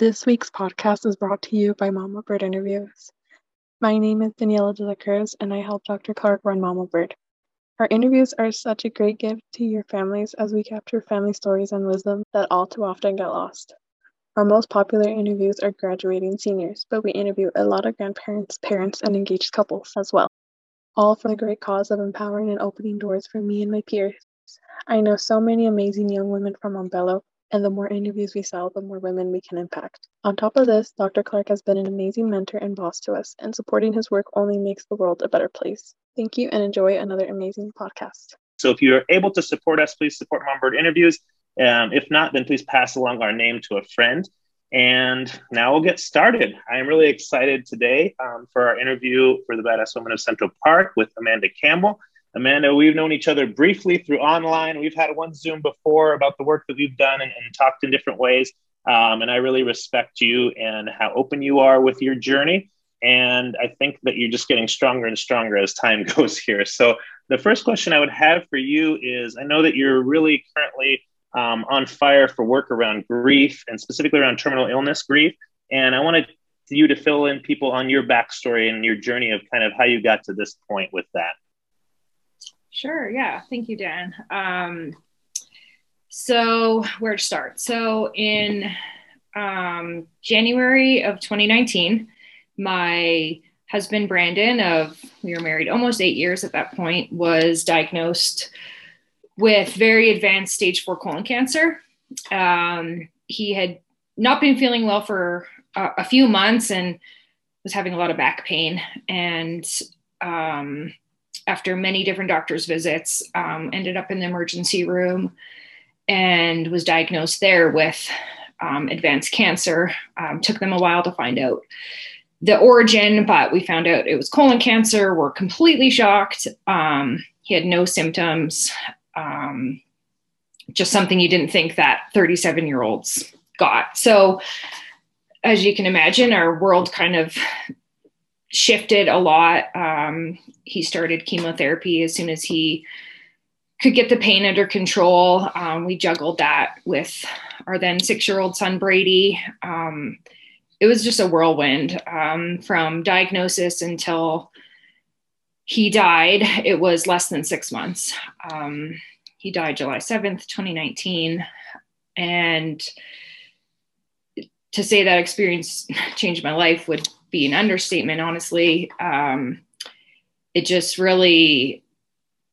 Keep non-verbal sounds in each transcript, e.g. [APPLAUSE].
This week's podcast is brought to you by Mama Bird Interviews. My name is Daniela de la Cruz, and I help Dr. Clark run Mama Bird. Our interviews are such a great gift to your families as we capture family stories and wisdom that all too often get lost. Our most popular interviews are graduating seniors, but we interview a lot of grandparents, parents, and engaged couples as well, all for the great cause of empowering and opening doors for me and my peers. I know so many amazing young women from Montbello and the more interviews we sell, the more women we can impact. On top of this, Dr. Clark has been an amazing mentor and boss to us, and supporting his work only makes the world a better place. Thank you and enjoy another amazing podcast. So if you're able to support us, please support Mama Bird Interviews. Um, if not, then please pass along our name to a friend. And now we'll get started. I am really excited today um, for our interview for the Badass Women of Central Park with Amanda Campbell. Amanda, we've known each other briefly through online. We've had one Zoom before about the work that we've done and, and talked in different ways. Um, and I really respect you and how open you are with your journey. And I think that you're just getting stronger and stronger as time [LAUGHS] goes here. So, the first question I would have for you is I know that you're really currently um, on fire for work around grief and specifically around terminal illness grief. And I wanted you to fill in people on your backstory and your journey of kind of how you got to this point with that. Sure. Yeah. Thank you, Dan. Um, so, where to start? So, in um, January of 2019, my husband, Brandon, of we were married almost eight years at that point, was diagnosed with very advanced stage four colon cancer. Um, he had not been feeling well for a, a, few months and was having a lot of back pain. And um, after many different doctor's visits, um, ended up in the emergency room and was diagnosed there with um, advanced cancer. Um, took them a while to find out the origin, but we found out it was colon cancer. We're completely shocked. Um, he had no symptoms, um, just something you didn't think that 37 year olds got. So, as you can imagine, our world kind of shifted a lot. Um, he started chemotherapy as soon as he could get the pain under control. Um, we juggled that with our then six year old son, Brady. Um, it was just a whirlwind um, from diagnosis until he died. It was less than six months. Um, he died July 7th, 2019. And to say that experience [LAUGHS] changed my life would be an understatement, honestly. Um, it just really,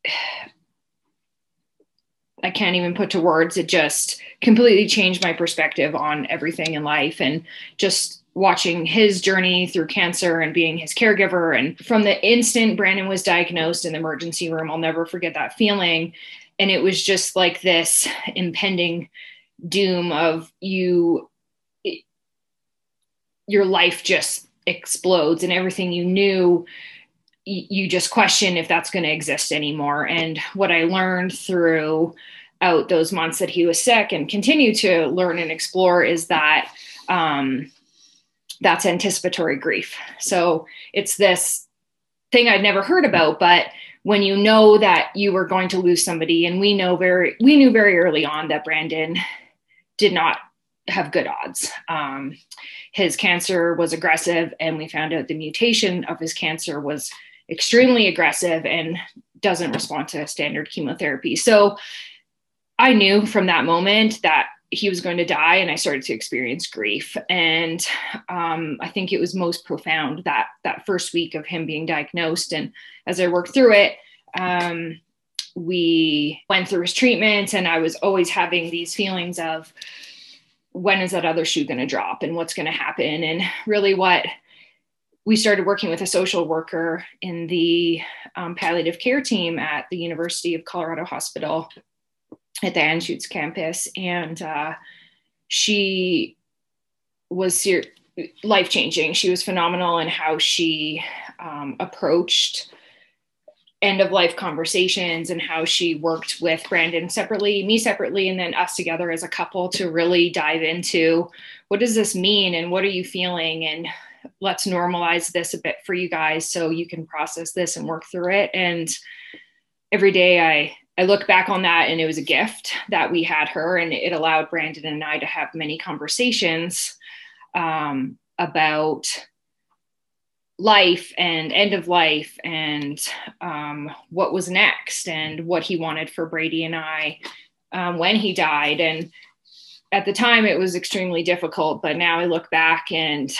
[SIGHS] I can't even put to words. It just completely changed my perspective on everything in life and just watching his journey through cancer and being his caregiver. And from the instant Brandon was diagnosed in the emergency room, I'll never forget that feeling. And it was just like this impending doom of you, it, your life just explodes and everything you knew you just question if that's going to exist anymore. And what i learned through out those months that he was sick and continue to learn and explore is that um, that's anticipatory grief. So it's this thing i'd never heard about but when you know that you were going to lose somebody and we know very we knew very early on that brandon did not have good odds. Um, his cancer was aggressive, and we found out the mutation of his cancer was extremely aggressive and doesn't respond to standard chemotherapy. So I knew from that moment that he was going to die, and I started to experience grief. And um, I think it was most profound that that first week of him being diagnosed. And as I worked through it, um, we went through his treatment, and I was always having these feelings of when is that other shoe going to drop and what's going to happen? And really what we started working with a social worker in the um, palliative care team at the university of colorado hospital at the anschutz campus. And uh, she was ser- life changing she was phenomenal in how she um, approached end of life conversations and how she worked with Brandon separately, me separately, and then us together as a couple to really dive into what does this mean and what are you feeling and let's normalize this a bit for you guys so you can process this and work through it. And every day I I look back on that and it was a gift that we had her and it allowed Brandon and I to have many conversations um, about life and end of life and um, what was next and what he wanted for Brady and I um, when he died. And at the time, it was extremely difficult, but now I look back and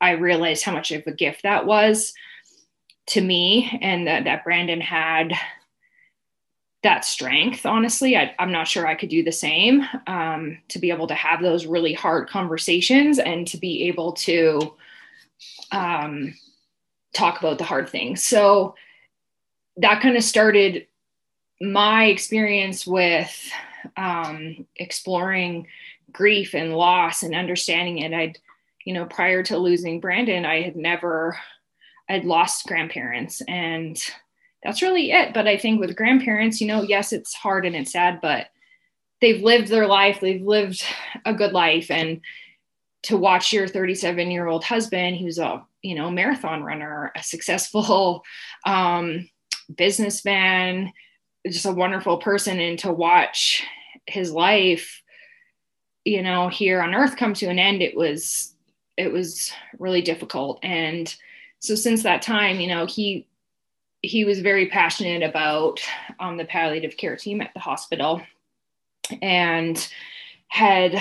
I realize how much of a gift that was to me and that, that Brandon had that strength honestly I, am not sure i could do the same um, to be able to have those really hard conversations and to be able to um, talk about the hard things so that kind of started my experience with um, exploring grief and loss and understanding it i'd you know prior to losing brandon i had never i'd lost grandparents and that's really it. But I think with grandparents, you know, yes, it's hard and it's sad, but they've lived their life, they've lived a good life. And to watch your 37 year old husband, who's a, you know, marathon runner, a successful [LAUGHS] um, businessman, just a wonderful person, and to watch his life, you know, here on earth come to an end, it was, it was really difficult. And so since that time, you know, he he was very passionate about um, the palliative care team at the hospital and had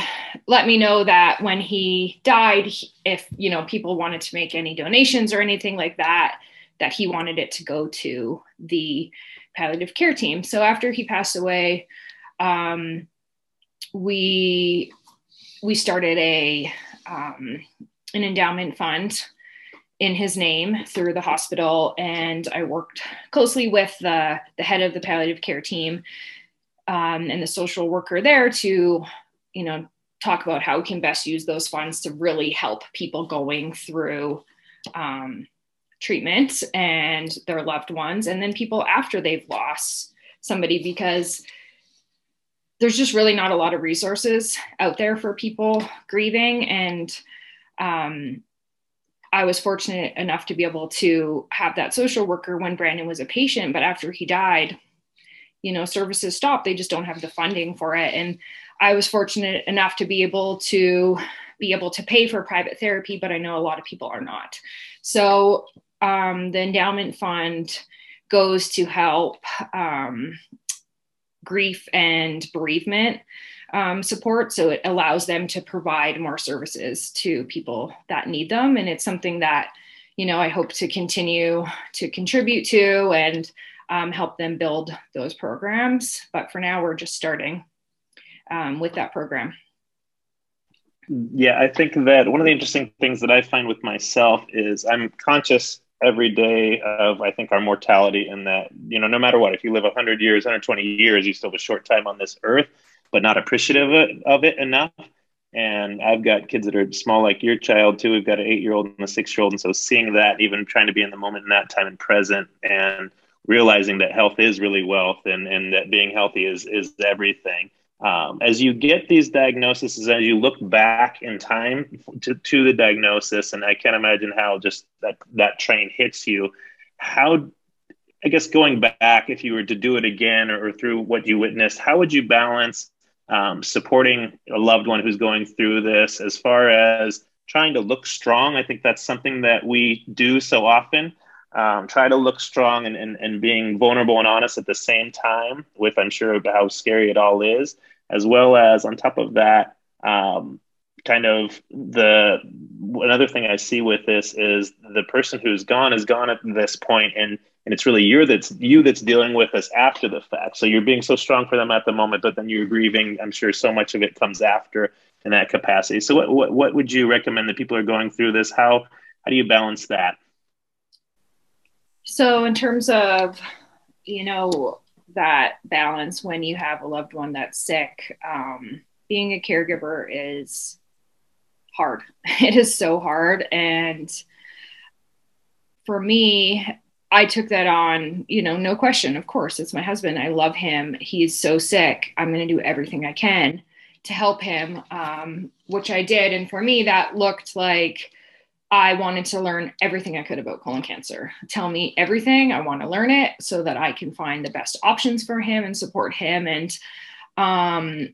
let me know that when he died if you know people wanted to make any donations or anything like that that he wanted it to go to the palliative care team. So after he passed away um, we we started a um, an endowment fund in his name through the hospital and i worked closely with the, the head of the palliative care team um, and the social worker there to you know talk about how we can best use those funds to really help people going through um, treatment and their loved ones and then people after they've lost somebody because there's just really not a lot of resources out there for people grieving and um, I was fortunate enough to be able to have that social worker when Brandon was a patient, but after he died, you know, services stopped. They just don't have the funding for it. And I was fortunate enough to be able to be able to pay for private therapy, but I know a lot of people are not. So um, the endowment fund goes to help um, grief and bereavement um, support. So it allows them to provide more services to people that need them. And it's something that, you know, I hope to continue to contribute to and um, help them build those programs. But for now, we're just starting um, with that program. Yeah, I think that one of the interesting things that I find with myself is I'm conscious every day of I think our mortality and that you know no matter what if you live 100 years 120 years you still have a short time on this earth but not appreciative of it, of it enough. And I've got kids that are small, like your child too. We've got an eight-year-old and a six-year-old, and so seeing that, even trying to be in the moment in that time and present, and realizing that health is really wealth, and and that being healthy is is everything. Um, as you get these diagnoses, as you look back in time to, to the diagnosis, and I can't imagine how just that that train hits you. How I guess going back, if you were to do it again or, or, through what you witnessed, how would you balance um, supporting a loved one who's going through this as far as trying to look strong. I think that's something that we do so often. Um, try to look strong and, and, and being vulnerable and honest at the same time, with I'm sure how scary it all is, as well as on top of that, um, kind of the another thing I see with this is the person who's gone is gone at this point, and and it's really you that's you that's dealing with this after the fact. So you're being so strong for them at the moment, but then you're grieving. I'm sure so much of it comes after in that capacity. So what what, what would you recommend that people are going through this? How how do you balance that? So in terms of you know that balance when you have a loved one that's sick, um, being a caregiver is hard. [LAUGHS] It is so hard and for me I took that on, you know, no question. Of course, it's my husband. I love him. He's so sick. I'm going to do everything I can to help him, um, which I did. And for me, that looked like I wanted to learn everything I could about colon cancer. Tell me everything. I want to learn it so that I can find the best options for him and support him. And um,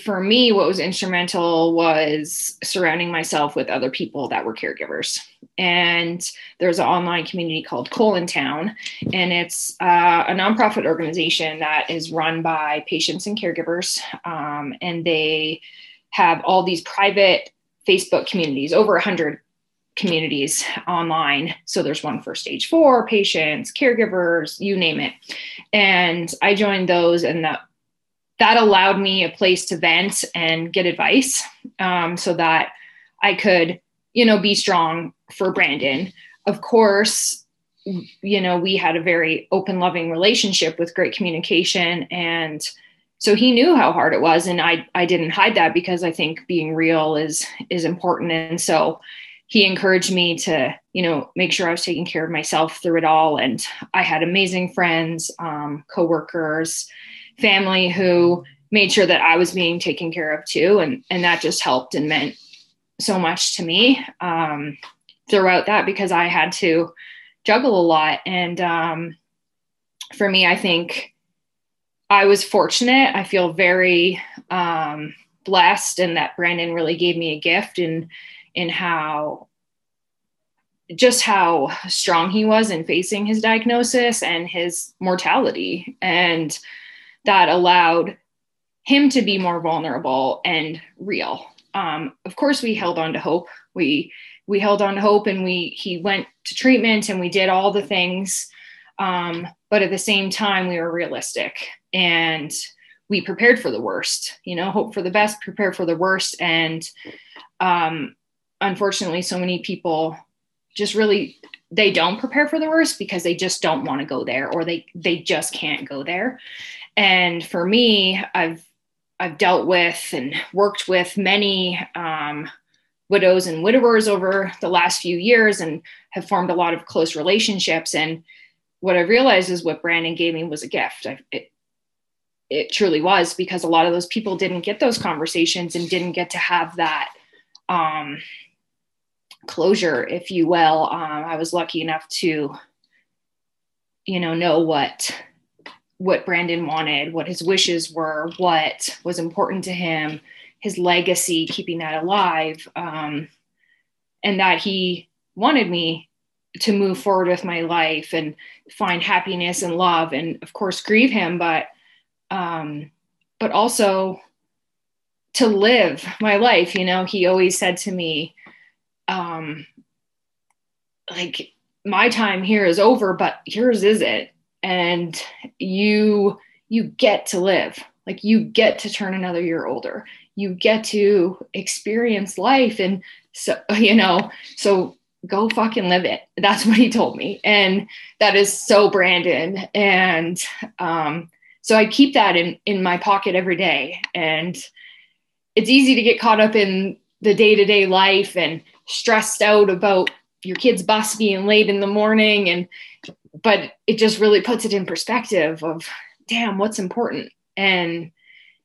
for me, what was instrumental was surrounding myself with other people that were caregivers. And there's an online community called Colon Town, and it's uh, a nonprofit organization that is run by patients and caregivers. Um, and they have all these private Facebook communities, over 100 communities online. So there's one for stage four patients, caregivers, you name it. And I joined those, and that that allowed me a place to vent and get advice um, so that I could, you know, be strong for Brandon. Of course, you know, we had a very open, loving relationship with great communication. And so he knew how hard it was. And I, I didn't hide that because I think being real is, is important. And so he encouraged me to, you know, make sure I was taking care of myself through it all. And I had amazing friends, um, coworkers, family who made sure that I was being taken care of too. And, and that just helped and meant so much to me um, throughout that because I had to juggle a lot. And um, for me, I think I was fortunate. I feel very um, blessed and that Brandon really gave me a gift in, in how just how strong he was in facing his diagnosis and his mortality. And that allowed him to be more vulnerable and real. Um, of course, we held on to hope. We we held on to hope, and we he went to treatment, and we did all the things. Um, but at the same time, we were realistic and we prepared for the worst. You know, hope for the best, prepare for the worst, and um, unfortunately, so many people just really they don't prepare for the worst because they just don't want to go there or they they just can't go there and for me, I've I've dealt with and worked with many um, widows and widowers over the last few years and have formed a lot of close relationships. And what I realized is what Brandon gave me was a gift. I, it, it truly was because a lot of those people didn't get those conversations and didn't get to have that um, closure, if you will. Um, I was lucky enough to, you know, know what what Brandon wanted, what his wishes were, what was important to him, his legacy, keeping that alive, um, and that he wanted me to move forward with my life and find happiness and love, and of course grieve him, but um, but also to live my life. You know, he always said to me, um, like my time here is over, but yours is it and you you get to live. Like you get to turn another year older. You get to experience life and so [LAUGHS] you know so go fucking live it. That's what he told me. And that is so brandon. And um so i keep that in in my pocket every day. And it's easy to get caught up in the day-to-day life and stressed out about your kid's bus being late in the morning. And but it just really puts it in perspective of damn what's important? And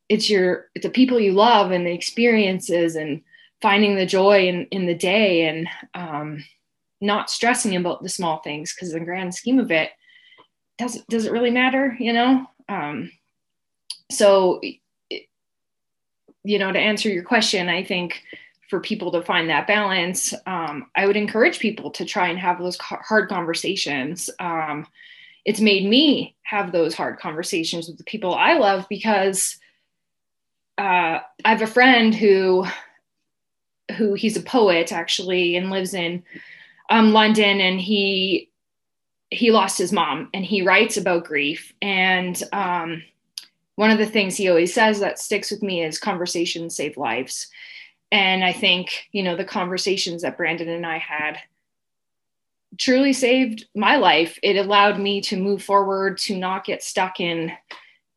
it's your it's the people you love and the experiences and finding the joy in in the day and um, not stressing about the small things. Because the grand scheme of it does does it really matter you know? Um, so it, you know to answer your question i think for people to find that balance, um, I would encourage people to try and have those hard conversations. Um, it's made me have those hard conversations with the people I love because uh, I have a friend who who he's a poet actually and lives in um, London and he he lost his mom and he writes about grief and um, one of the things he always says that sticks with me is conversations save lives and I think, you know, the conversations that Brandon and I had truly saved my life. It allowed me to move forward, to not get stuck in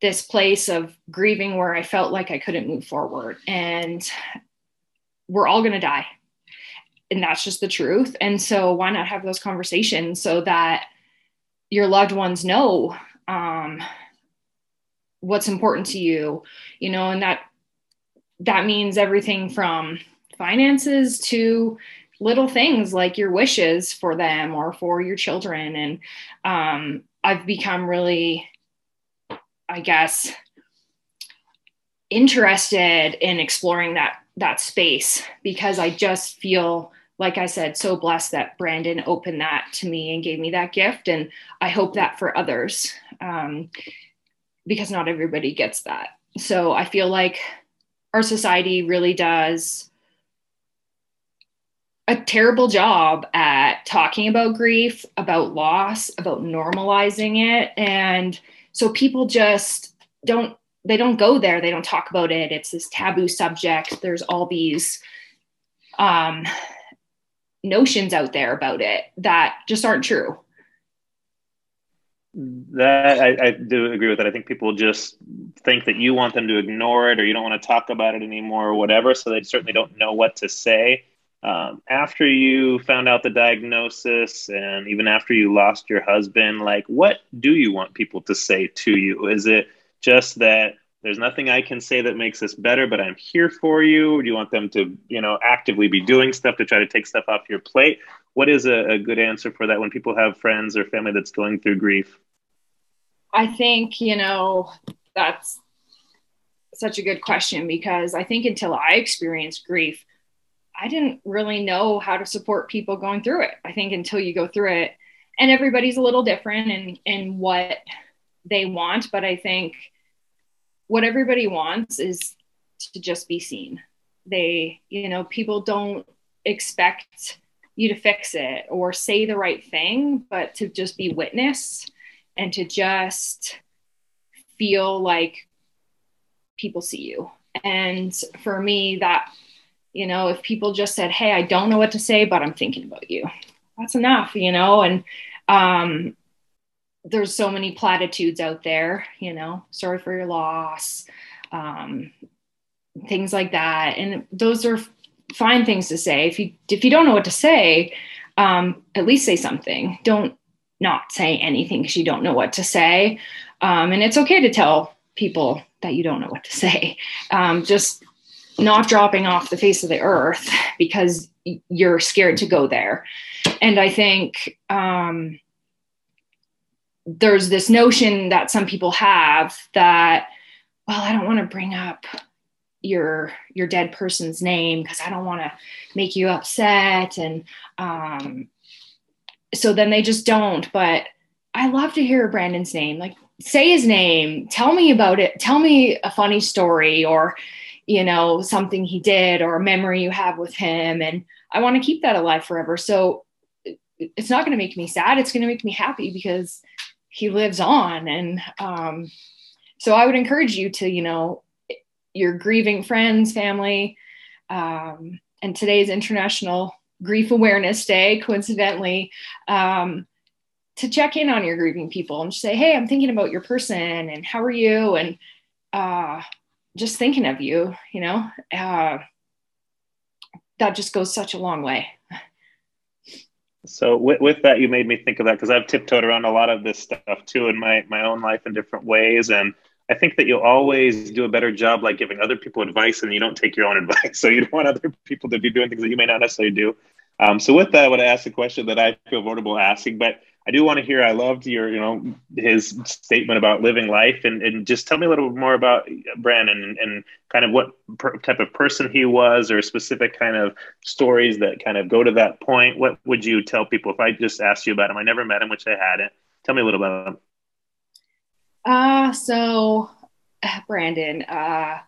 this place of grieving where I felt like I couldn't move forward. And we're all going to die. And that's just the truth. And so, why not have those conversations so that your loved ones know um, what's important to you, you know, and that that means everything from finances to little things like your wishes for them or for your children. And um, I've become really, I guess, interested in exploring that that space because I just feel like I said so blessed that Brandon opened that to me and gave me that gift and I hope that for others um, because not everybody gets that. So I feel like our society really does a terrible job at talking about grief, about loss, about normalizing it. And so people just don't they don't go there. They don't talk about it. It's this taboo subject. There's all these um, notions out there about it that just aren't true that I, I, do agree with that i think people just think that you want them to ignore it or you don't want to talk about it anymore or whatever so they certainly don't know what to say um, after you found out the diagnosis and even after you lost your husband like what do you want people to say to you is it just that there's nothing I can say that makes this better, but I'm here for you? Do you want them to, you know, actively be doing stuff to try to take stuff off your plate? What is a, a good answer for that when people have friends or family that's going through grief? I think, you know, that's such a good question because I think until I experienced grief, I didn't really know how to support people going through it. I think until you go through it, and everybody's a little different in, in what they want, but I think what everybody wants is to just be seen. They, you know, people don't expect you to fix it or say the right thing, but to just be witness and to just feel like people see you. And for me, that, you know, if people just said, Hey, I don't know what to say, but I'm thinking about you, that's enough, you know? And um, there's so many platitudes out there, you know, sorry for your loss, um, things like that. And those are fine things to say. If you if you don't know what to say, um, at least say something. Don't not say anything because you don't know what to say. Um, and it's okay to tell people that you don't know what to [LAUGHS] say. Um, just not dropping off the face of the earth because you're scared to go there. And I think um, there's this notion that some people have that well i don't want to bring up your your dead person's name because i don't want to make you upset and um, so then they just don't but i love to hear brandon's name. Like say his name. Tell me about it. Tell me a funny story or you know something he did or a memory you have with him and i want to keep that alive forever. So it's not going to make me sad. It's going to make me happy because he lives on and um, so i would encourage you to you know your grieving friends family um, and today's international grief awareness day coincidentally um, to check in on your grieving people and say hey i'm thinking about your person and how are you? And uh, just thinking of you you know? Uh, that just goes such a long way. So with, with that, you made me think of that because I've tiptoed around a lot of this stuff too in my my own life in different ways, and I think that you'll always do a better job like giving other people advice, and you don't take your own [LAUGHS] advice. So you don't want other people to be doing things that you may not necessarily do. Um, so with that, I would ask a question that I feel vulnerable asking, but I do want to hear. I loved your, you know, his statement about living life, and, and just tell me a little bit more about Brandon and, and kind of what per, type of person he was, or specific kind of stories that kind of go to that point. What would you tell people if I just asked you about him? I never met him, which I hadn't. Tell me a little about him. Uh, so Brandon, uh,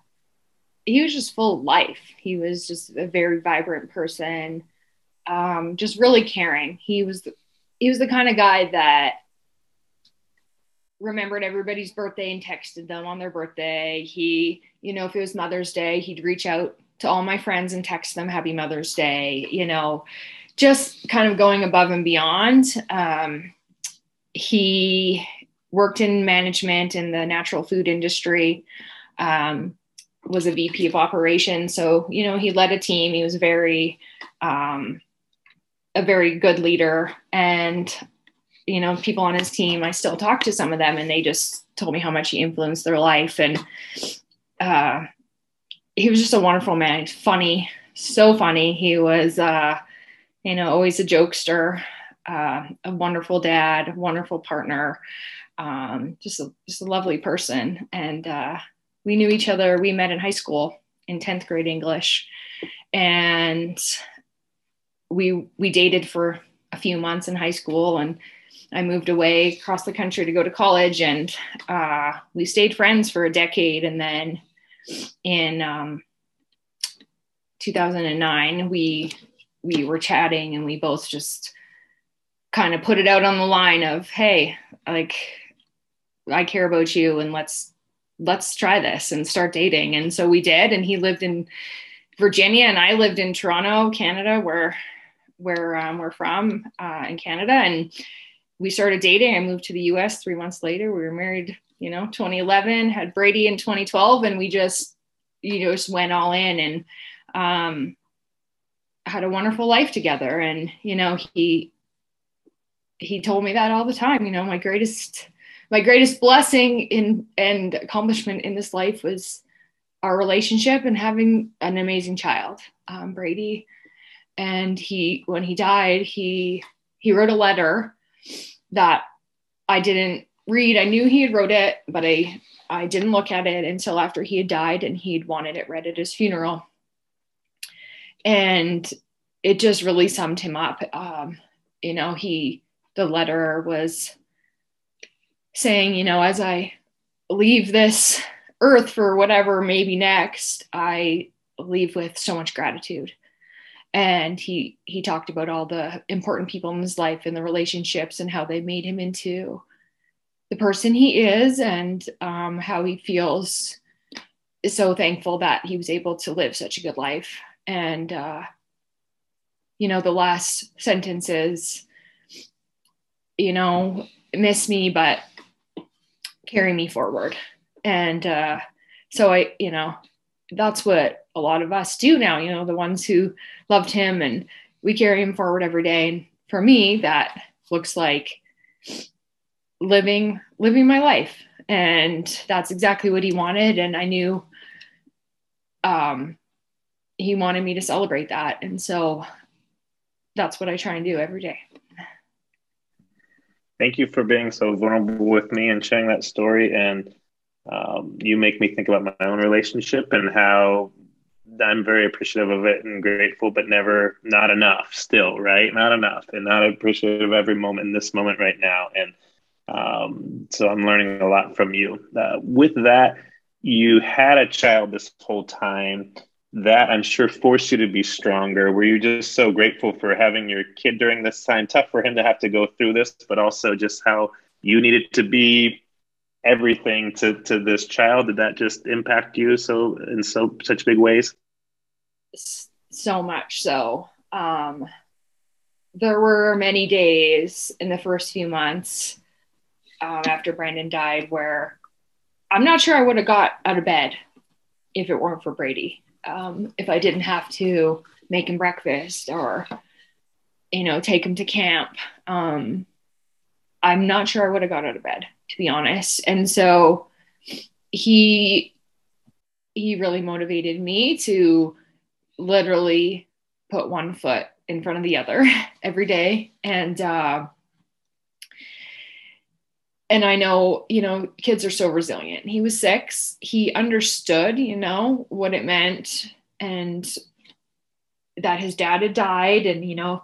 he was just full of life. He was just a very vibrant person, um, just really caring. He was he was the kind of guy that remembered everybody's birthday and texted them on their birthday. He, you know, if it was Mother's Day, he'd reach out to all my friends and text them Happy Mother's Day, you know, just kind of going above and beyond. Um, he worked in management in the natural food industry, um, was a VP of operations. So, you know, he led a team. He was very, um, a very good leader. And you know people on his team i still talk to some of them and they just told me how much he influenced their life. And uh, he was just a wonderful man. Funny so funny. He was uh, you know always a jokester uh, a wonderful dad wonderful partner um, just a just a lovely person and uh, we knew each other. We met in high school in 10th grade English. And we we dated for a few months in high school and I moved away across the country to go to college and uh, we stayed friends for a decade. And then in um, 2009, we, we were chatting and we both just kind of put it out on the line of, Hey, like I care about you and let's, let's try this and start dating. And so we did. And he lived in Virginia and I lived in Toronto, Canada, where, where um, we're from uh, in Canada. And we started dating. I moved to the US three months later. We were married, you know, 2011, had Brady in 2012, and we just, you know, just went all in and um, had a wonderful life together. And, you know, he, he told me that all the time, you know, my greatest, my greatest blessing in and accomplishment in this life was our relationship and having an amazing child, um, Brady. And he, when he died, he, he wrote a letter that I didn't read. I knew he had wrote it, but I I didn't look at it until after he had died and he'd wanted it read at his funeral. And it just really summed him up. Um, you know, he the letter was saying, you know, as I leave this earth for whatever maybe next, I leave with so much gratitude. And he he talked about all the important people in his life and the relationships and how they made him into the person he is and um, how he feels. So thankful that he was able to live such a good life. And uh, you know the last sentences you know miss me but carry me forward and uh, so i you know that's what a lot of us do now, you know, the ones who loved him and we carry him forward every day. And for me, that looks like living living my life. And that's exactly what he wanted. And I knew um he wanted me to celebrate that. And so that's what I try and do every day. Thank you for being so vulnerable with me and sharing that story. And um, you make me think about my own relationship and how I'm very appreciative of it and grateful, but never not enough still, right? Not enough and not appreciative of every moment in this moment right now. And um, so I'm learning a lot from you. Uh, with that, you had a child this whole time. That I'm sure forced you to be stronger. Were you just so grateful for having your kid during this time? Tough for him to have to go through this, but also just how you needed to be everything to to this child did that just impact you so in so such big ways so much so um there were many days in the first few months um, after brandon died where i'm not sure i would have got out of bed if it weren't for brady um, if i didn't have to make him breakfast or you know take him to camp um, i'm not sure i would have got out of bed to be honest. And so he he really motivated me to literally put one foot in front of the other [LAUGHS] every day and uh and I know, you know, kids are so resilient. He was six. He understood, you know, what it meant and that his dad had died and, you know,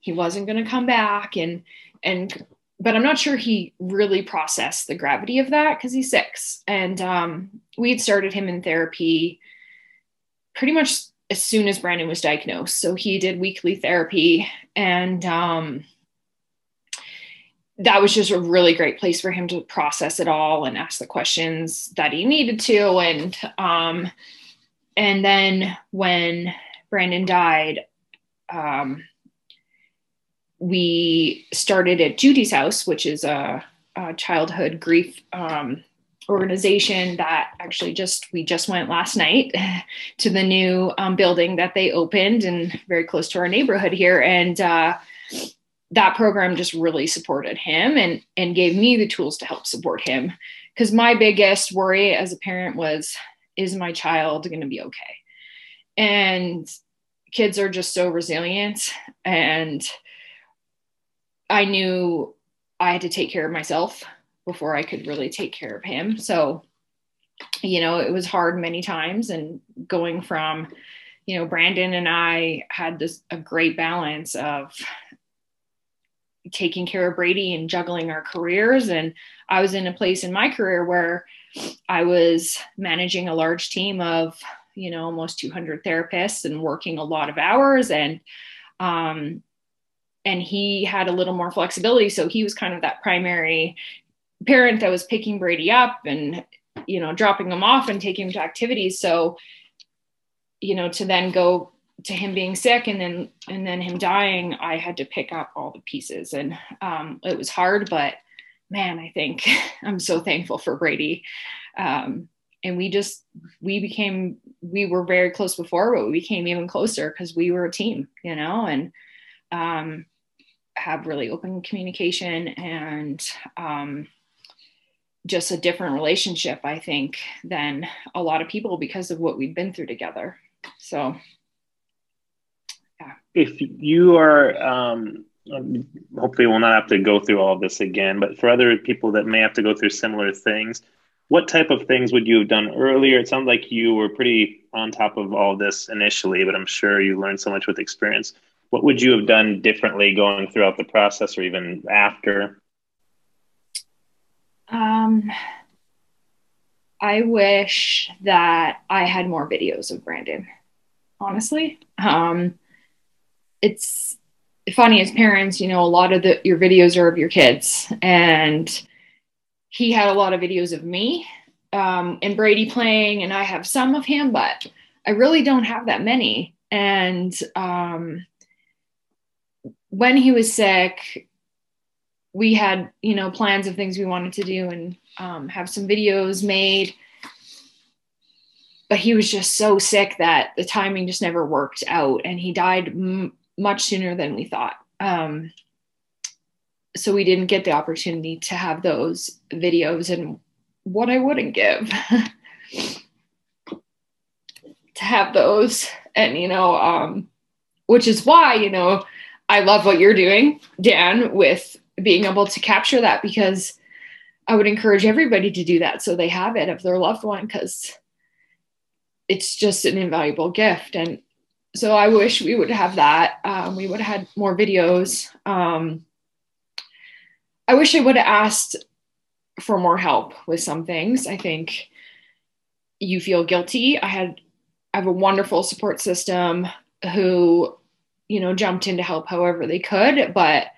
he wasn't going to come back and, and but I'm not sure he really processed the gravity of that because he's six. And um, we had started him in therapy pretty much as soon as Brandon was diagnosed. So he did weekly therapy, and um, that was just a really great place for him to process it all and ask the questions that he needed to. And um, and then when Brandon died, um, we started at Judi's House, which is a, a childhood grief um, organization that actually just we just went last night [LAUGHS] to the new um, building that they opened and very close to our neighborhood here and uh, that program just really supported him and and gave me the tools to help support him because my biggest worry as a parent was is my child going to be okay and kids are just so resilient and I knew I had to take care of myself before I could really take care of him. So you know, it was hard many times and going from, you know, Brandon and I had this a great balance of taking care of Brady and juggling our careers. And I was in a place in my career where I was managing a large team of, you know, almost 200 therapists and working a lot of hours. And, um, and he had a little more flexibility. So he was kind of that primary parent that was picking Brady up and, you know, dropping him off and taking him to activities. So, you know, to then go to him being sick and then and then him dying i had to pick up all the pieces. And um, it was hard but man i think [LAUGHS] i'm so thankful for brady. Um, and we just we became we were very close before but we became even closer because we were a team you know and um, have really open communication and um, just a different relationship i think than a lot of people because of what we've been through together. So if you are um, hopefully we'll not have to go through all this again but for other people that may have to go through similar things what type of things would you have done earlier? It sounds like you were pretty on top of all this initially but i'm sure you learned so much with experience. What would you have done differently going throughout the process or even after? Um i wish that i had more videos of brandon honestly. Um it's funny as parents, you know, a lot of the your videos are of your kids, and he had a lot of videos of me um, and Brady playing, and I have some of him, but I really don't have that many. And um, when he was sick, we had you know plans of things we wanted to do and um, have some videos made but he was just so sick that the timing just never worked out and he died m- much sooner than we thought. Um, so we didn't get the opportunity to have those videos and what I wouldn't give [LAUGHS] to have those. And, you know, um, which is why, you know, I love what you're doing, Dan, with being able to capture that because I would encourage everybody to do that so they have it of their loved one because it's just an invaluable gift. And so I wish we would have that. Um, we would have had more videos. Um, I wish I would have asked for more help with some things. I think you feel guilty. I had I have a wonderful support system who, you know, jumped in to help however they could, but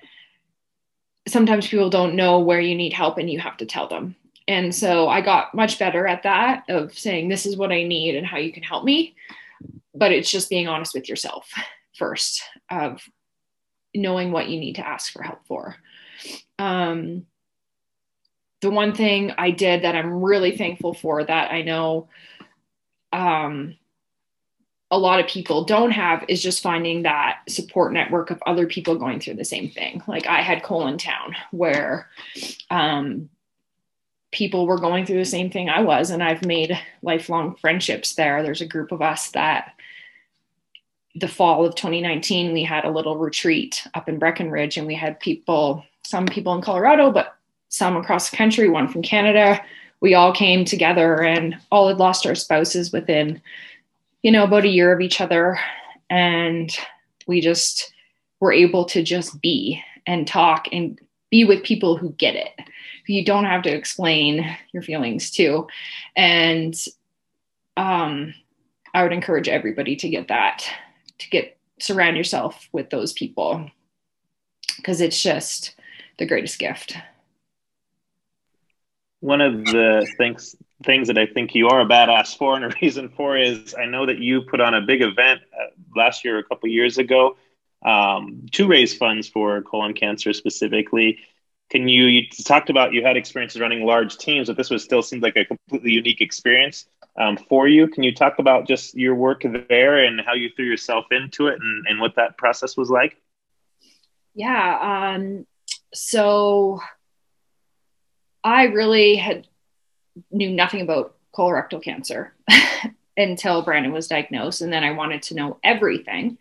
sometimes people don't know where you need help and you have to tell them. And so I got much better at that of saying this is what I need and how you can help me but it's just being honest with yourself [LAUGHS] first of knowing what you need to ask for help for. Um, the one thing I did that I'm really thankful for that I know um, a lot of people don't have is just finding that support network of other people going through the same thing. Like I had Colon Town where um, people were going through the same thing I was, and I've made lifelong friendships there. There's a group of us that the fall of 2019, we had a little retreat up in Breckenridge, and we had people, some people in Colorado, but some across the country, one from Canada. We all came together and all had lost our spouses within, you know, about a year of each other. And we just were able to just be and talk and be with people who get it. You don't have to explain your feelings to. And um, I would encourage everybody to get that to get surround yourself with those people because it's just the greatest gift. One of the things things that I think you are a badass for, and a [LAUGHS] reason for is I know that you put on a big event uh, last year, a couple years ago, um, to raise funds for colon cancer specifically. Can you, you talked about you had experiences running large teams, but this was still seemed like a completely unique experience um, for you. Can you talk about just your work there and how you threw yourself into it and, and what that process was like? Yeah. Um, so I really had knew nothing about colorectal cancer [LAUGHS] until Brandon was diagnosed. And then I wanted to know everything.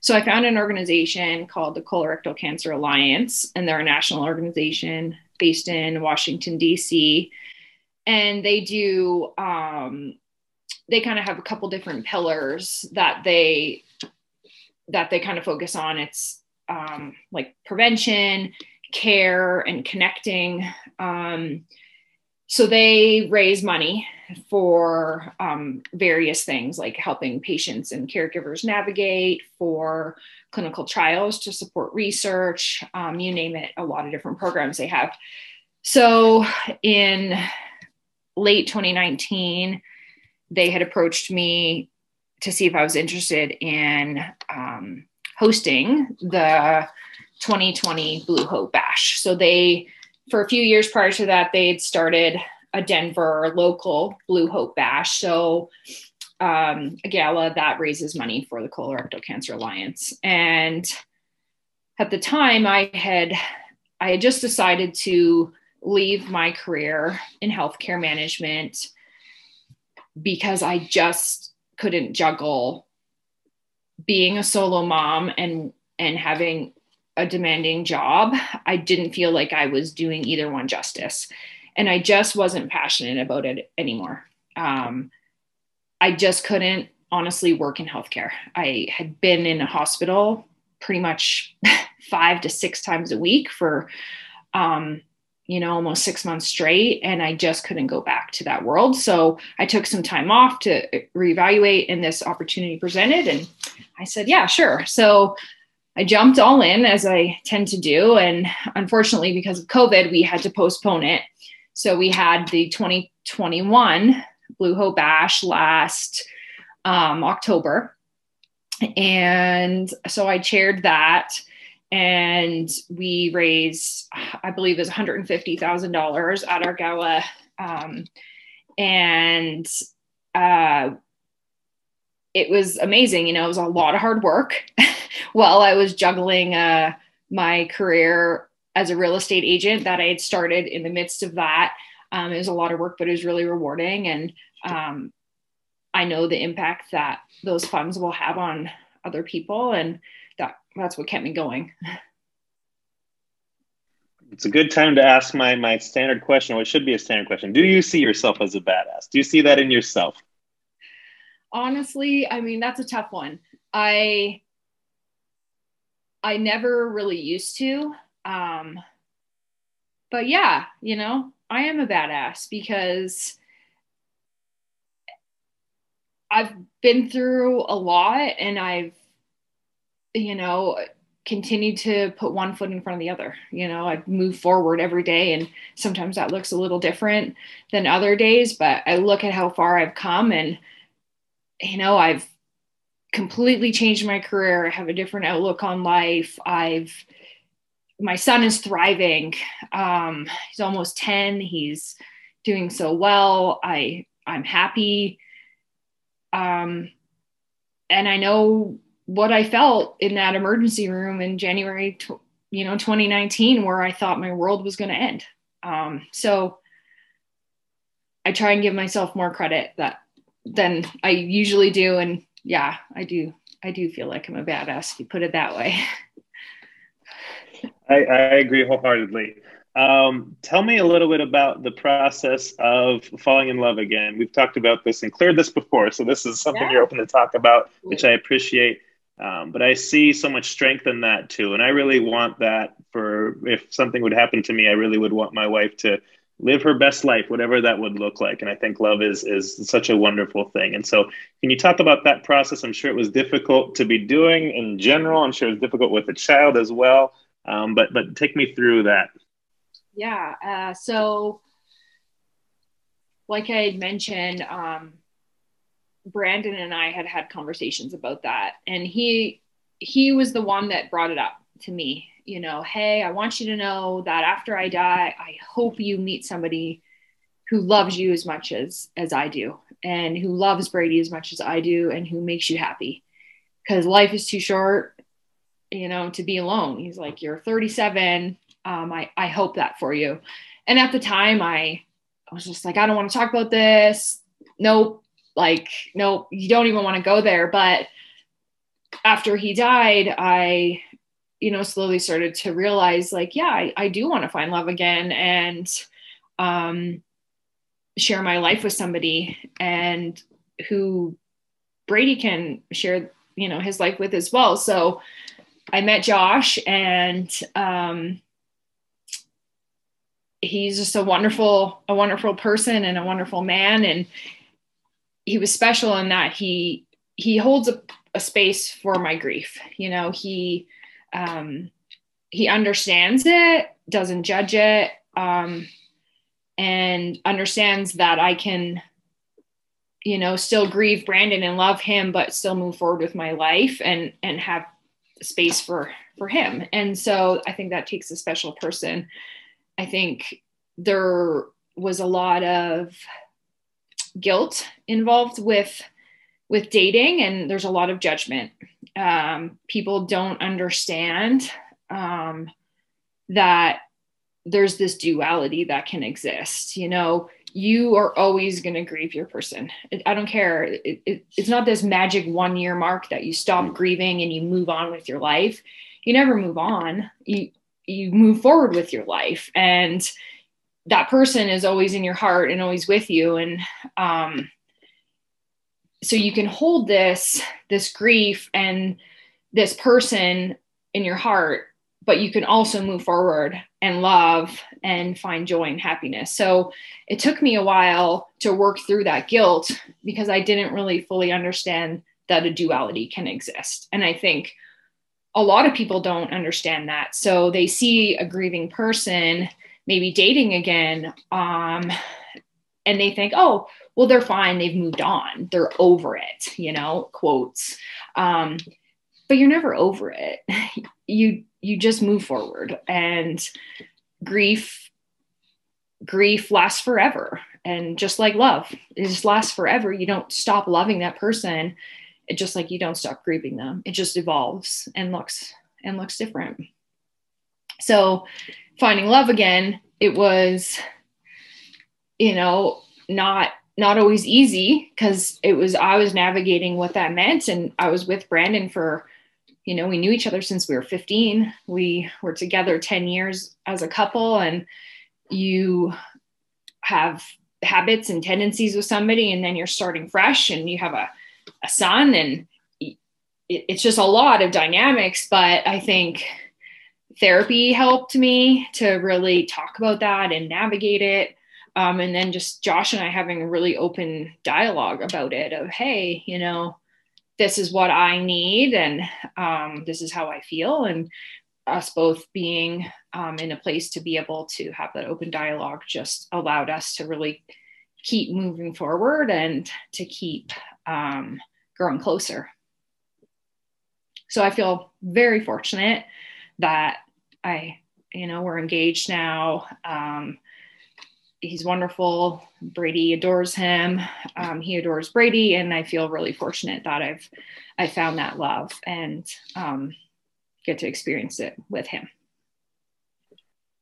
So I found an organization called the Colorectal Cancer Alliance, and they're a national organization based in Washington, D.C and they do um, they kind of have a couple different pillars that they that they kind of focus on it's um, like prevention care and connecting um, so they raise money for um, various things like helping patients and caregivers navigate for clinical trials to support research um, you name it a lot of different programs they have. So in late 2019 they had approached me to see if i was interested in um, hosting the 2020 blue hope bash. So they for a few years prior to that they had started a denver local blue hope bash. So um, a gala that raises money for the colorectal cancer alliance. And at the time i had i had just decided to leave my career in healthcare management because I just couldn't juggle being a solo mom and and having a demanding job. I didn't feel like I was doing either one justice. And I just wasn't passionate about it anymore. Um, I just couldn't honestly work in healthcare. I had been in a hospital pretty much [LAUGHS] five to six times a week for um, you know, almost six months straight, and I just couldn't go back to that world. So I took some time off to reevaluate, and this opportunity presented, and I said, yeah, sure. So I jumped all in as I tend to do. And unfortunately, because of COVID, we had to postpone it. So we had the 2021 Blue Hope Bash last um, October. And so I chaired that and we raised, I believe, was $150,000 at our gala. Um, and uh, it was amazing. You know, it was a lot of hard work [LAUGHS] while I was juggling uh, my career as a real estate agent that I had started in the midst of that. Um, it was a lot of work, but it was really rewarding. And um, I know the impact that those funds will have on other people. And that that's what kept me going. [LAUGHS] It's a good time to ask my my standard question, or it should be a standard question. Do you see yourself as a badass? Do you see that in yourself? Honestly, I mean that's a tough one. I I never really used to. Um, but yeah, you know, I am a badass because I've been through a lot and I've you know, continued to put one foot in front of the other. You know, I move forward every day, and sometimes that looks a little different than other days, but I look at how far I've come, and, you know, I've completely changed my career. I have a different outlook on life. I've, my son is thriving. Um, he's almost 10. He's doing so well. I, I'm happy. Um, and I know what I felt in that emergency room in January, you know, 2019, where I thought my world was going to end. Um, so I try and give myself more credit that than I usually do. And yeah, I do. I do feel like I'm a badass if you put it that way. [LAUGHS] I, I agree wholeheartedly. Um, tell me a little bit about the process of falling in love again. We've talked about this and cleared this before, so this is something yeah. you're open to talk about, which I appreciate. Um, but I see so much strength in that too. And I really want that for if something would happen to me, I really would want my wife to live her best life, whatever that would look like. And I think love is is such a wonderful thing. And so can you talk about that process? I'm sure it was difficult to be doing in general. I'm sure it was difficult with a child as well. Um, but but take me through that. Yeah. Uh, so like I had mentioned, um, Brandon and I had had conversations about that, and he he was the one that brought it up to me. You know, hey, I want you to know that after I die, I hope you meet somebody who loves you as much as as I do, and who loves Brady as much as I do, and who makes you happy. Because life is too short, you know, to be alone. He's like, you're 37. Um, I I hope that for you. And at the time, I I was just like, I don't want to talk about this. Nope like nope, you don't even want to go there but after he died i you know slowly started to realize like yeah i, I do want to find love again and um share my life with somebody and who Brady can share, you know, his life with as well. So I met Josh and um, he's just a wonderful, a wonderful person and a wonderful man. And he was special in that he, he holds a, a space for my grief. You know, he, um, he understands it, doesn't judge it, um, and understands that I can, you know, still grieve Brandon and love him, but still move forward with my life and and have space for for him. And so I think that takes a special person. I think there was a lot of guilt involved with with dating and there's a lot of judgment um, people don't understand um, that there's this duality that can exist you know? You are always going to grieve your person. I don't care. It, it, it's not this magic one year mark that you stop mm. grieving and you move on with your life. You never move on. You you move forward with your life and that person is always in your heart and always with you and um, so you can hold this this grief and this person in your heart but you can also move forward and love and find joy and happiness. So it took me a while to work through that guilt because I didn't really fully understand that a duality can exist. And I think a lot of people don't understand that. So they see a grieving person maybe dating again um, and they think, oh, well, they're fine. They've moved on. They're over it, you know, quotes. Um, but you're never over it. [LAUGHS] You you just move forward and grief grief lasts forever and just like love it just lasts forever you don't stop loving that person it just like you don't stop grieving them it just evolves and looks and looks different so finding love again it was you know not not always easy because it was i was navigating what that meant and i was with brandon for you know, we knew each other since we were 15. We were together 10 years as a couple, and you have habits and tendencies with somebody, and then you're starting fresh and you have a, a son, and it, it's just a lot of dynamics. But I think therapy helped me to really talk about that and navigate it. Um, and then just Josh and I having a really open dialogue about it of, hey, you know, this is what I need and um, this is how I feel. And us both being um, in a place to be able to have that open dialogue just allowed us to really keep moving forward and to keep um, growing closer. So I feel very fortunate that I, you know, we're engaged now. Um, he's wonderful. Brady adores him. Um, he adores Brady, and I feel really fortunate that I've I found that love and um, get to experience it with him.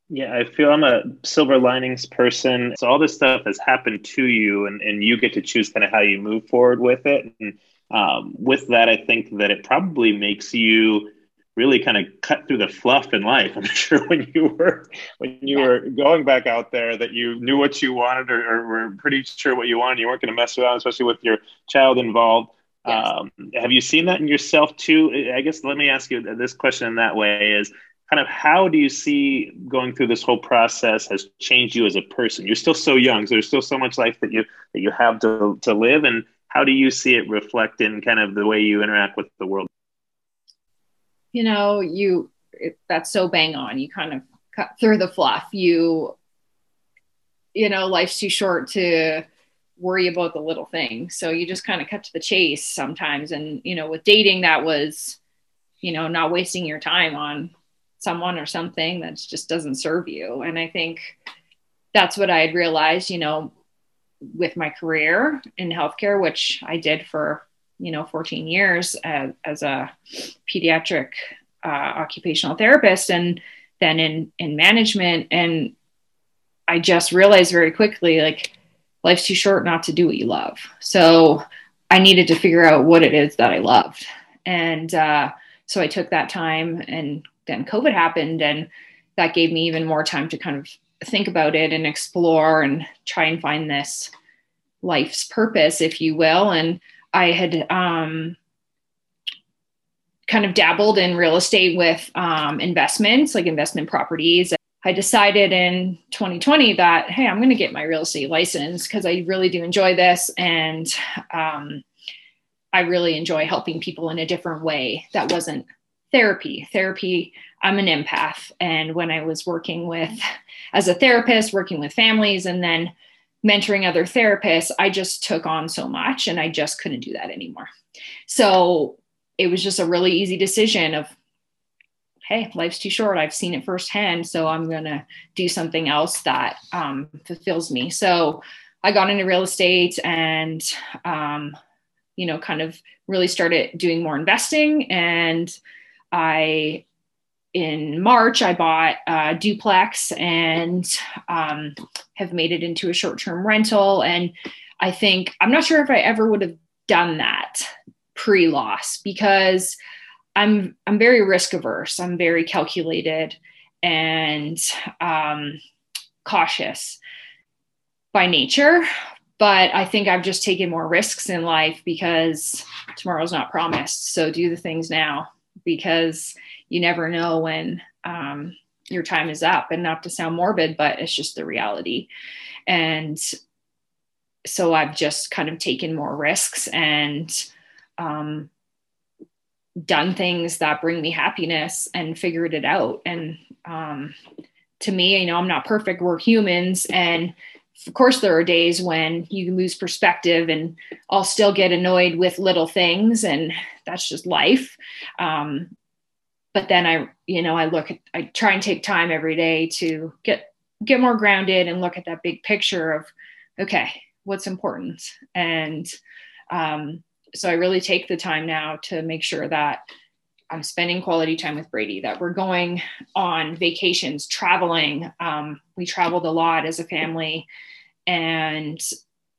Yeah, I feel I'm a silver linings person. So all this stuff has happened to you, and, and you get to choose kind of how you move forward with it. And um, with that, I think that it probably makes you really kind of cut through the fluff in life. [LAUGHS] I'm sure when you were when you yeah. were going back out there that you knew what you wanted or, or were pretty sure what you wanted. You weren't going to mess around, especially with your child involved. Yes. Um, have you seen that in yourself too? I guess let me ask you this question in that way: is kind of how do you see going through this whole process has changed you as a person? You're still so young, so there's still so much life that you that you have to to live, and how do you see it reflect in kind of the way you interact with the world? You know, you it, that's so bang on. You kind of cut through the fluff. You, you know, life's too short to worry about the little things. So you just kind of cut to the chase sometimes. And, you know, with dating, that was, you know, not wasting your time on someone or something that just doesn't serve you. And I think that's what I had realized, you know, with my career in healthcare, which I did for you know 14 years as, as a pediatric uh, occupational therapist and then in in management. And i just realized very quickly like life's too short not to do what you love. So i needed to figure out what it is that i loved. And uh, so i took that time and then covid happened and that gave me even more time to kind of think about it and explore and try and find this life's purpose, if you will. And I had um, kind of dabbled in real estate with um, investments, like investment properties. I decided in 2020 that, hey, I'm going to get my real estate license because I really do enjoy this. And um, I really enjoy helping people in a different way that wasn't therapy. Therapy, I'm an empath. And when I was working with, as a therapist, working with families, and then mentoring other therapists, I just took on so much and I just couldn't do that anymore. So it was just a really easy decision of, hey, life's too short. I've seen it firsthand. So I'm going to do something else that um, fulfills me. So I got into real estate and, um, you know, kind of really started doing more investing. And I in March, I bought a duplex and um, have made it into a short term rental. And I think, I'm not sure if I ever would have done that pre loss because I'm, I'm very risk averse. I'm very calculated and um, cautious by nature. But I think I've just taken more risks in life because tomorrow's not promised. So do the things now because you never know when um, your time is up and not to sound morbid but it's just the reality. And so i've just kind of taken more risks and um, done things that bring me happiness and figured it out. And um, to me you know i'm not perfect. We're humans and of course there are days when you lose perspective and i'll still get annoyed with little things and that's just life um, but then I, you know, I look at, I try and take time every day to get, get more grounded and look at that big picture of, okay, what's important. And um, so I really take the time now to make sure that I'm spending quality time with Brady, that we're going on vacations, traveling. Um, we traveled a lot as a family and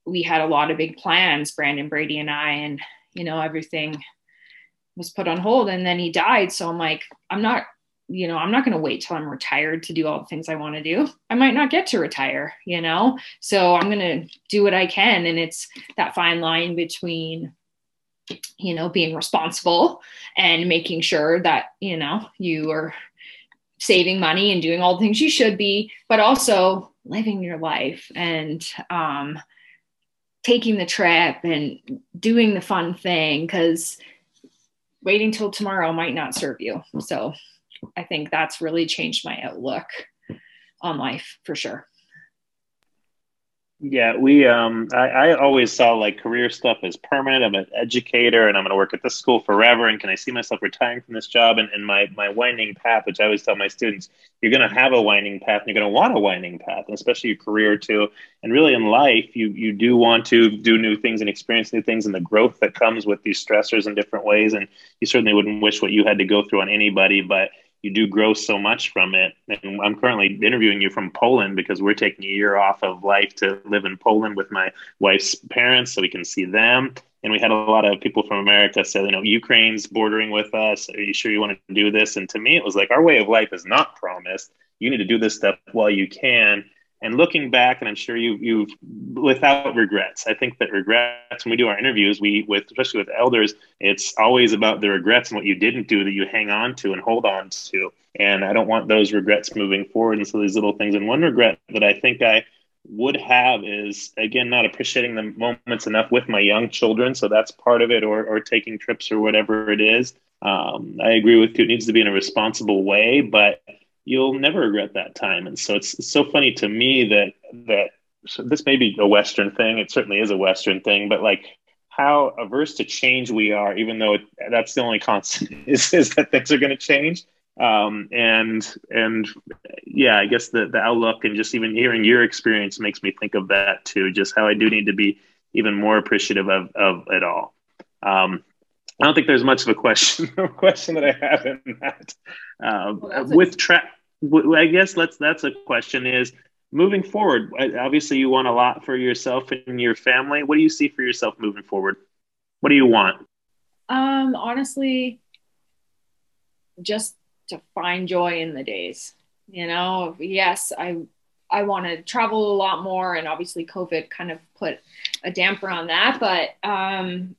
we had a lot of big plans, Brandon, Brady, and I, and, you know, everything was put on hold and then he died. So I'm like, I'm not, you know, I'm not going to wait till I'm retired to do all the things I want to do. I might not get to retire, you know? So I'm going to do what I can. And it's that fine line between, you know, being responsible and making sure that, you know, you are saving money and doing all the things you should be, but also living your life and, um, taking the trip and doing the fun thing because waiting till tomorrow might not serve you. So I think that's really changed my outlook on life for sure. Yeah, we um I, I always saw like career stuff as permanent. I'm an educator and I'm gonna work at this school forever and can I see myself retiring from this job and, and my my winding path, which I always tell my students, you're gonna have a winding path and you're gonna want a winding path, and especially your career too. And really in life you you do want to do new things and experience new things and the growth that comes with these stressors in different ways. And you certainly wouldn't wish what you had to go through on anybody, but you do grow so much from it. And I'm currently interviewing you from Poland because we're taking a year off of life to live in Poland with my wife's parents so we can see them. And we had a lot of people from America say, you know, Ukraine's bordering with us. Are you sure you want to do this? And to me, it was like, our way of life is not promised. You need to do this stuff while you can and looking back and i'm sure you you've without regrets i think that regrets when we do our interviews we with especially with elders it's always about the regrets and what you didn't do that you hang on to and hold on to. And i don't want those regrets moving forward and so these little things. And one regret that i think i would have is again not appreciating the moments enough with my young children. So that's part of it or or taking trips or whatever it is. Um, i agree with you. It needs to be in a responsible way but you'll never regret that time. And so it's, it's so funny to me that that so this may be a Western thing. It certainly is a Western thing, but like how averse to change we are, even though it, that's the only [LAUGHS] constant is, is that things are going to change. Um, and and yeah, I guess the the outlook and just even hearing your experience makes me think of that too. Just how I do need to be even more appreciative of of it all. Um, I don't think there's much of a question [LAUGHS] question that I have in that. Uh, well, with track, I guess let's that's a question is moving forward. Obviously, you want a lot for yourself and your family. What do you see for yourself moving forward? What do you want? Um, honestly, just to find joy in the days. You know, yes, I I want to travel a lot more, and obviously COVID kind of put a damper on that. But um,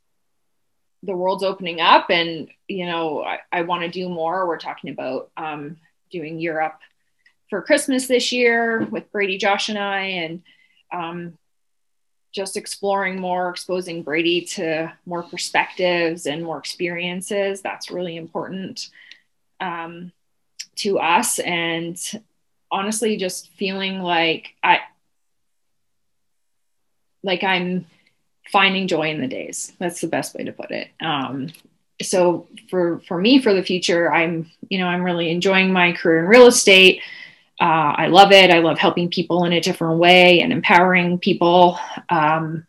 the world's opening up, and you know I, I want to do more. We're talking about um, doing Europe for Christmas this year with Brady, Josh, and I, and um, just exploring more, exposing Brady to more perspectives and more experiences. That's really important um, to us. And honestly, just feeling like I, like I'm finding joy in the days. That's the best way to put it. Um, so for for me, for the future, I'm you know I'm really enjoying my career in real estate. Uh, I love it. I love helping people in a different way and empowering people. Um,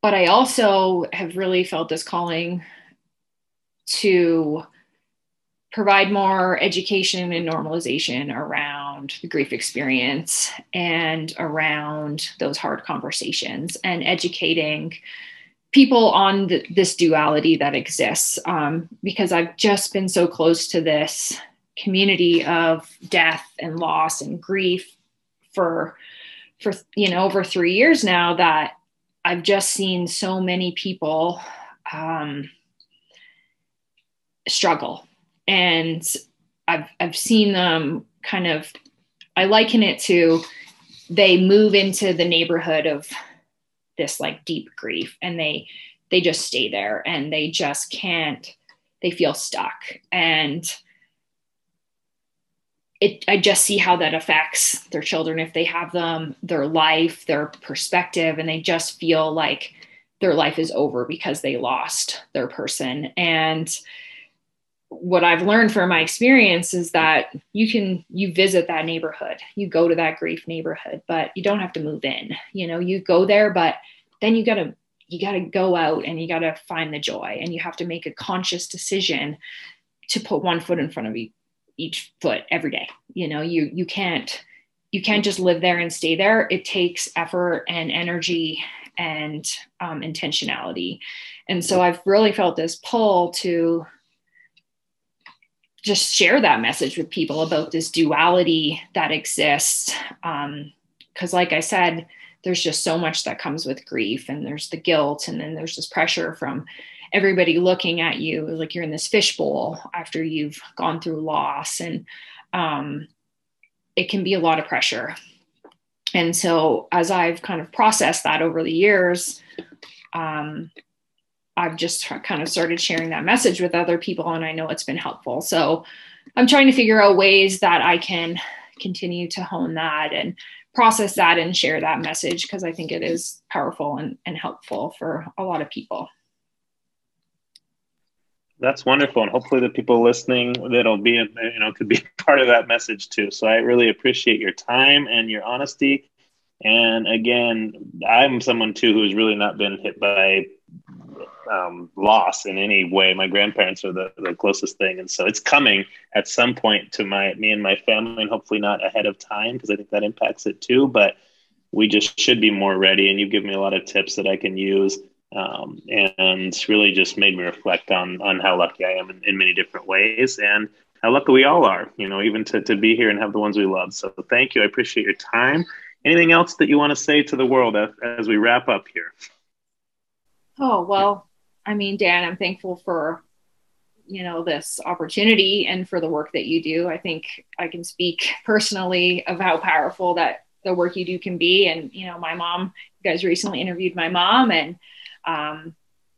but I also have really felt this calling to provide more education and normalization around the grief experience and around those hard conversations and educating people on the, this duality that exists. Um, because I've just been so close to this community of death and loss and grief for for you know over three years now that I've just seen so many people um, struggle, and I've I've seen them kind of. I liken it to they move into the neighborhood of this like deep grief, and they they just stay there, and they just can't. They feel stuck, and it, I just see how that affects their children if they have them, their life, their perspective, and they just feel like their life is over because they lost their person. And what I've learned from my experience is that you can you visit that neighborhood, you go to that grief neighborhood, but you don't have to move in. You know, you go there, but then you gotta you gotta go out and you gotta find the joy, and you have to make a conscious decision to put one foot in front of each foot every day you know you you can't you can't just live there and stay there it takes effort and energy and um, intentionality and so i've really felt this pull to just share that message with people about this duality that exists because um, like i said there's just so much that comes with grief and there's the guilt and then there's this pressure from everybody looking at you like you're in this fishbowl after you've gone through loss and um, it can be a lot of pressure. And so as i've kind of processed that over the years um, i've just kind of started sharing that message with other people and i know it's been helpful so i'm trying to figure out ways that i can continue to hone that and process that and share that message because i think it is powerful and, and helpful for a lot of people that's wonderful, and hopefully the people listening that'll be you know could be [LAUGHS] part of that message too. So I really appreciate your time and your honesty. And again, I'm someone too who's really not been hit by um, loss in any way. My grandparents are the, the closest thing, and so it's coming at some point to my me and my family, and hopefully not ahead of time because I think that impacts it too. But we just should be more ready, and you give me a lot of tips that I can use um, and really just made me reflect on on how lucky I am in, in, many different ways and how lucky we all are, you know, even to, to be here and have the ones we love. So thank you. I appreciate your time. Anything else that you want to say to the world as, as we wrap up here? Oh, well, I mean, Dan, I'm thankful for, you know, this opportunity and for the work that you do. I think I can speak personally of how powerful that the work you do can be. And, you know, my mom, you guys recently interviewed my mom and, um,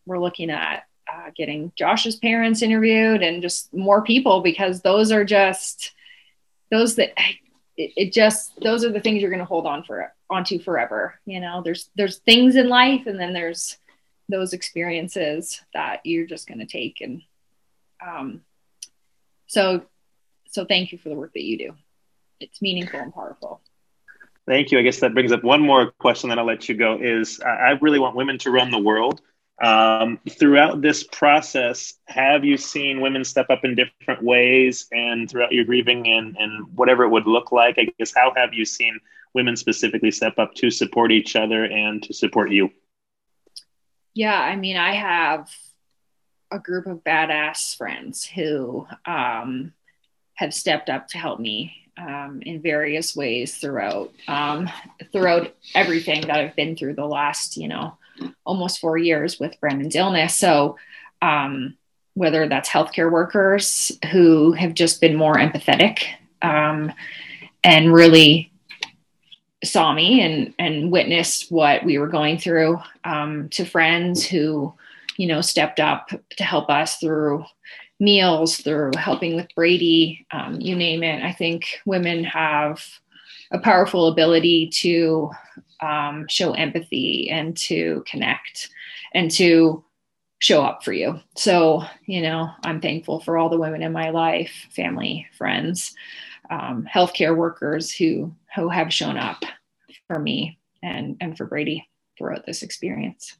we're looking at uh, getting Josh's parents interviewed and just more people because those are just those that it, it just those are the things you're going to hold on for onto forever. You know, there's there's things in life, and then there's those experiences that you're just going to take and um, so so thank you for the work that you do. It's meaningful and powerful. Thank you. I guess that brings up one more question that I'll let you go is I really want women to run the world. Um, throughout this process, have you seen women step up in different ways and throughout your grieving and, and whatever it would look like? I guess, how have you seen women specifically step up to support each other and to support you? Yeah, I mean, I have a group of badass friends who um, have stepped up to help me um, in various ways throughout um, throughout everything that I've been through the last, you know, almost four years with Brandon's illness. So um, whether that's healthcare workers who have just been more empathetic um, and really saw me and and witnessed what we were going through um, to friends who you know stepped up to help us through meals through helping with brady um, you name it. I think women have a powerful ability to um, show empathy and to connect and to show up for you. So you know i'm thankful for all the women in my life family friends um, healthcare workers who who have shown up for me and and for Brady throughout this experience.